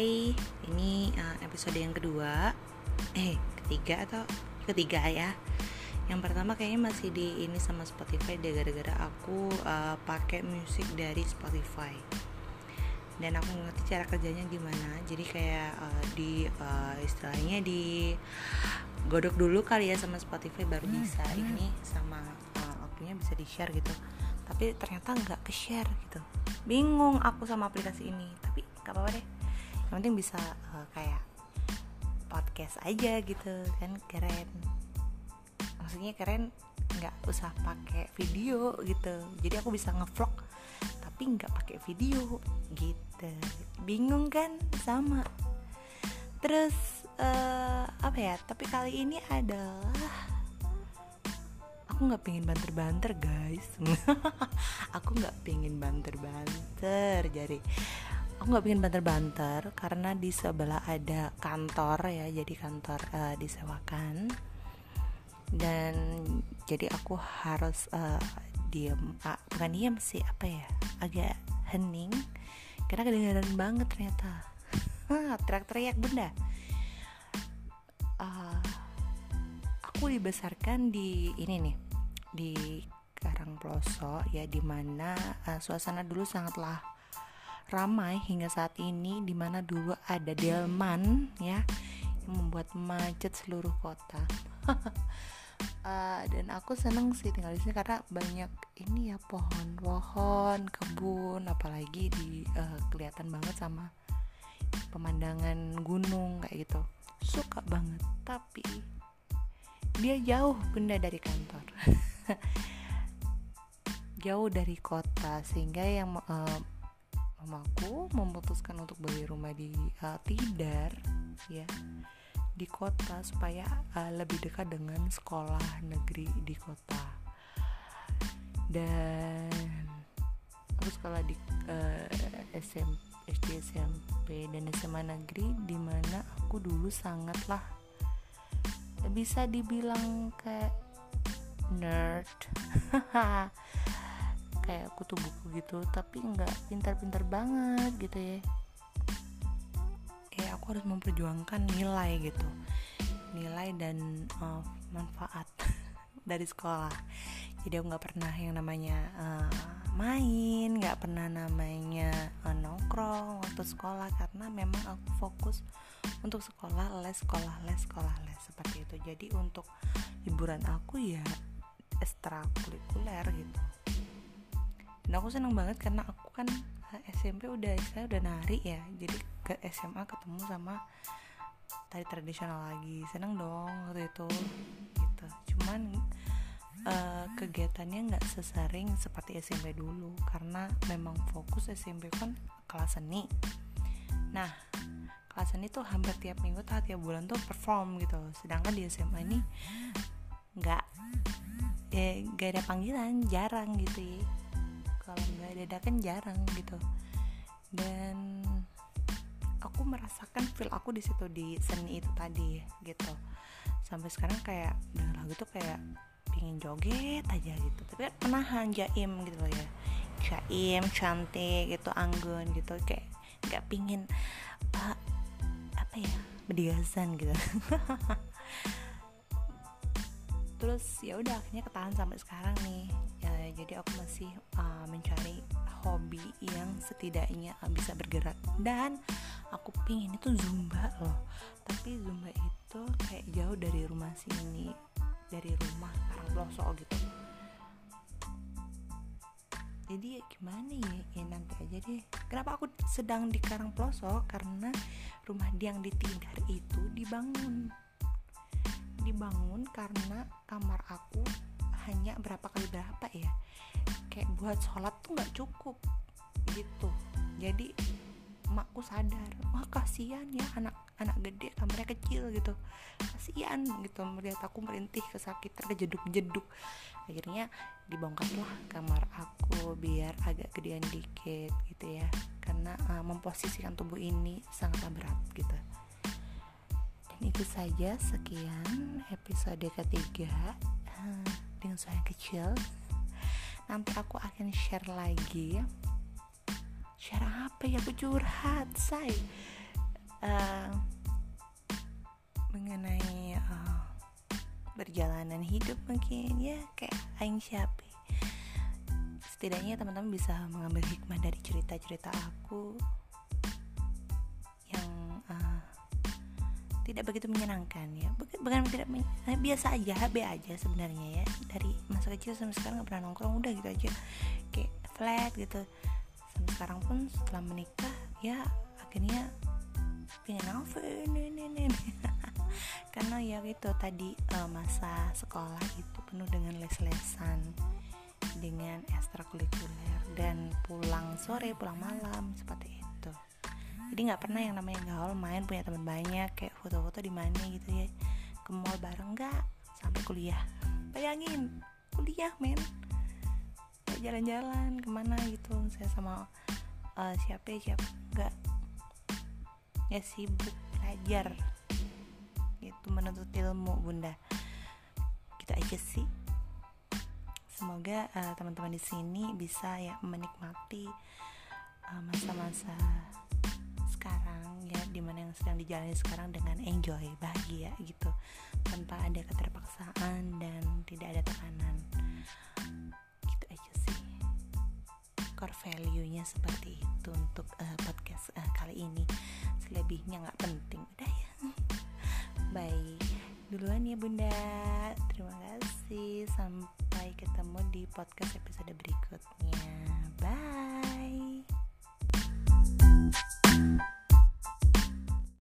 Hai, ini uh, episode yang kedua. Eh, ketiga atau ketiga ya? Yang pertama kayaknya masih di ini sama Spotify deh Gara-gara aku uh, pakai musik dari Spotify. Dan aku ngerti cara kerjanya gimana. Jadi kayak uh, di uh, istilahnya di godok dulu kali ya sama Spotify baru hmm, bisa. hmm. Ini sama uh, waktunya bisa di share gitu. Tapi ternyata nggak ke share gitu. Bingung aku sama aplikasi ini. Tapi gak apa-apa deh yang penting bisa uh, kayak podcast aja gitu kan keren. Maksudnya keren nggak usah pakai video gitu. Jadi aku bisa ngevlog tapi nggak pakai video gitu. Bingung kan? Sama. Terus uh, apa ya tapi kali ini adalah aku nggak pengen banter-banter guys. Aku nggak pengen banter-banter. Jadi aku nggak bikin banter-banter karena di sebelah ada kantor ya jadi kantor uh, disewakan. Dan jadi aku harus uh, diem. Uh, bukan diem sih apa ya agak hening. Karena kedengaran banget ternyata. Teriak-teriak benda uh, aku dibesarkan di ini nih di Karang Pelosok ya di mana uh, suasana dulu sangatlah ramai hingga saat ini di mana dulu ada delman ya yang membuat macet seluruh kota. Uh, dan aku seneng sih tinggal di sini karena banyak ini ya pohon-pohon kebun apalagi di uh, kelihatan banget sama pemandangan gunung kayak gitu. Suka banget tapi dia jauh benda dari kantor. Jauh dari kota sehingga yang uh, mamaku memutuskan untuk beli rumah di uh, Tidar ya di kota supaya uh, lebih dekat dengan sekolah negeri di kota. Dan aku sekolah di uh, eh, SM, SD SMP dan SMA negeri di mana aku dulu sangatlah bisa dibilang kayak nerd kayak kutu buku gitu tapi nggak pintar-pintar banget gitu ya. Kayak aku harus memperjuangkan nilai gitu. Nilai dan uh, manfaat dari sekolah. Jadi aku nggak pernah yang namanya uh, main nggak pernah namanya uh, nongkrong waktu sekolah karena memang aku fokus untuk sekolah les sekolah les sekolah les seperti itu. Jadi untuk hiburan aku ya ekstrakurikuler gitu dan aku seneng banget karena aku kan eh, SMP udah saya udah nari ya. Jadi ke SMA ketemu sama tari tradisional lagi. Seneng dong waktu itu gitu. Cuman uh, kegiatannya nggak sesering seperti SMP dulu. Karena memang fokus SMP kan kelas seni. Nah kelas seni tuh hampir tiap minggu atau tiap bulan tuh perform gitu. Sedangkan di SMA ini nggak ya gak ada panggilan jarang gitu ya kalau nggak dadakan jarang gitu. Dan aku merasakan feel aku di situ di seni itu tadi gitu. Sampai sekarang kayak udah lagu tuh kayak pingin joget aja gitu. Tapi kan penahan jaim gitu loh ya. Jaim cantik gitu anggun gitu kayak nggak pingin uh, apa ya berdiasan gitu. Terus ya udah akhirnya ketahan sampai sekarang nih jadi aku masih uh, mencari hobi yang setidaknya uh, bisa bergerak. Dan aku pingin itu zumba loh. Tapi zumba itu kayak jauh dari rumah sini dari rumah Karang Pelosok gitu. Jadi ya gimana ya? Ya nanti aja deh. Kenapa aku sedang di Karang Pelosok? Karena rumah yang di Tidar itu dibangun. Dibangun karena kamar aku hanya berapa kali berapa ya buat sholat tuh nggak cukup gitu. Jadi makku sadar wah kasihan ya anak anak gede kamarnya kecil gitu. Kasihan gitu. Melihat aku merintih kesakitan kejeduk jeduk akhirnya dibongkarlah kamar aku biar agak gedean dikit gitu ya. Karena uh, memposisikan tubuh ini sangatlah berat gitu. Dan itu saja sekian episode ketiga uh, dengan suara kecil nanti aku akan share lagi. Share apa ya? Aku curhat say. Uh, mengenai uh, perjalanan hidup mungkin ya kayak aing siapa setidaknya teman-teman bisa mengambil hikmah dari cerita-cerita aku tidak begitu menyenangkan ya. Bukan tidak eh, biasa aja HB aja sebenarnya ya. Dari masa kecil sampai sekarang nggak pernah nongkrong udah gitu aja. Kayak flat gitu. Sampai sekarang pun setelah menikah ya akhirnya pengen apa ini ini ini karena ya gitu tadi uh, masa sekolah itu penuh dengan les-lesan dengan ekstrakurikuler dan pulang sore pulang malam seperti itu. Jadi nggak pernah yang namanya gaul main punya teman banyak kayak foto-foto di mana gitu ya. Ke mall bareng nggak? Sampai kuliah. Bayangin kuliah men. Jalan-jalan ke mana gitu. Saya sama uh, siapa ya, siapa nggak. Ya sibuk belajar. Gitu menuntut ilmu bunda. Kita gitu aja sih. Semoga uh, teman-teman di sini bisa ya menikmati eh, masa-masa uh, sekarang ya di mana yang sedang dijalani sekarang dengan enjoy bahagia gitu. Tanpa ada keterpaksaan dan tidak ada tekanan. Gitu aja sih. Core value nya seperti itu untuk uh, podcast uh, kali ini. Selebihnya nggak penting. Udah ya. Baik. Duluan ya bunda. Terima kasih. Sampai ketemu di podcast episode berikutnya. Bye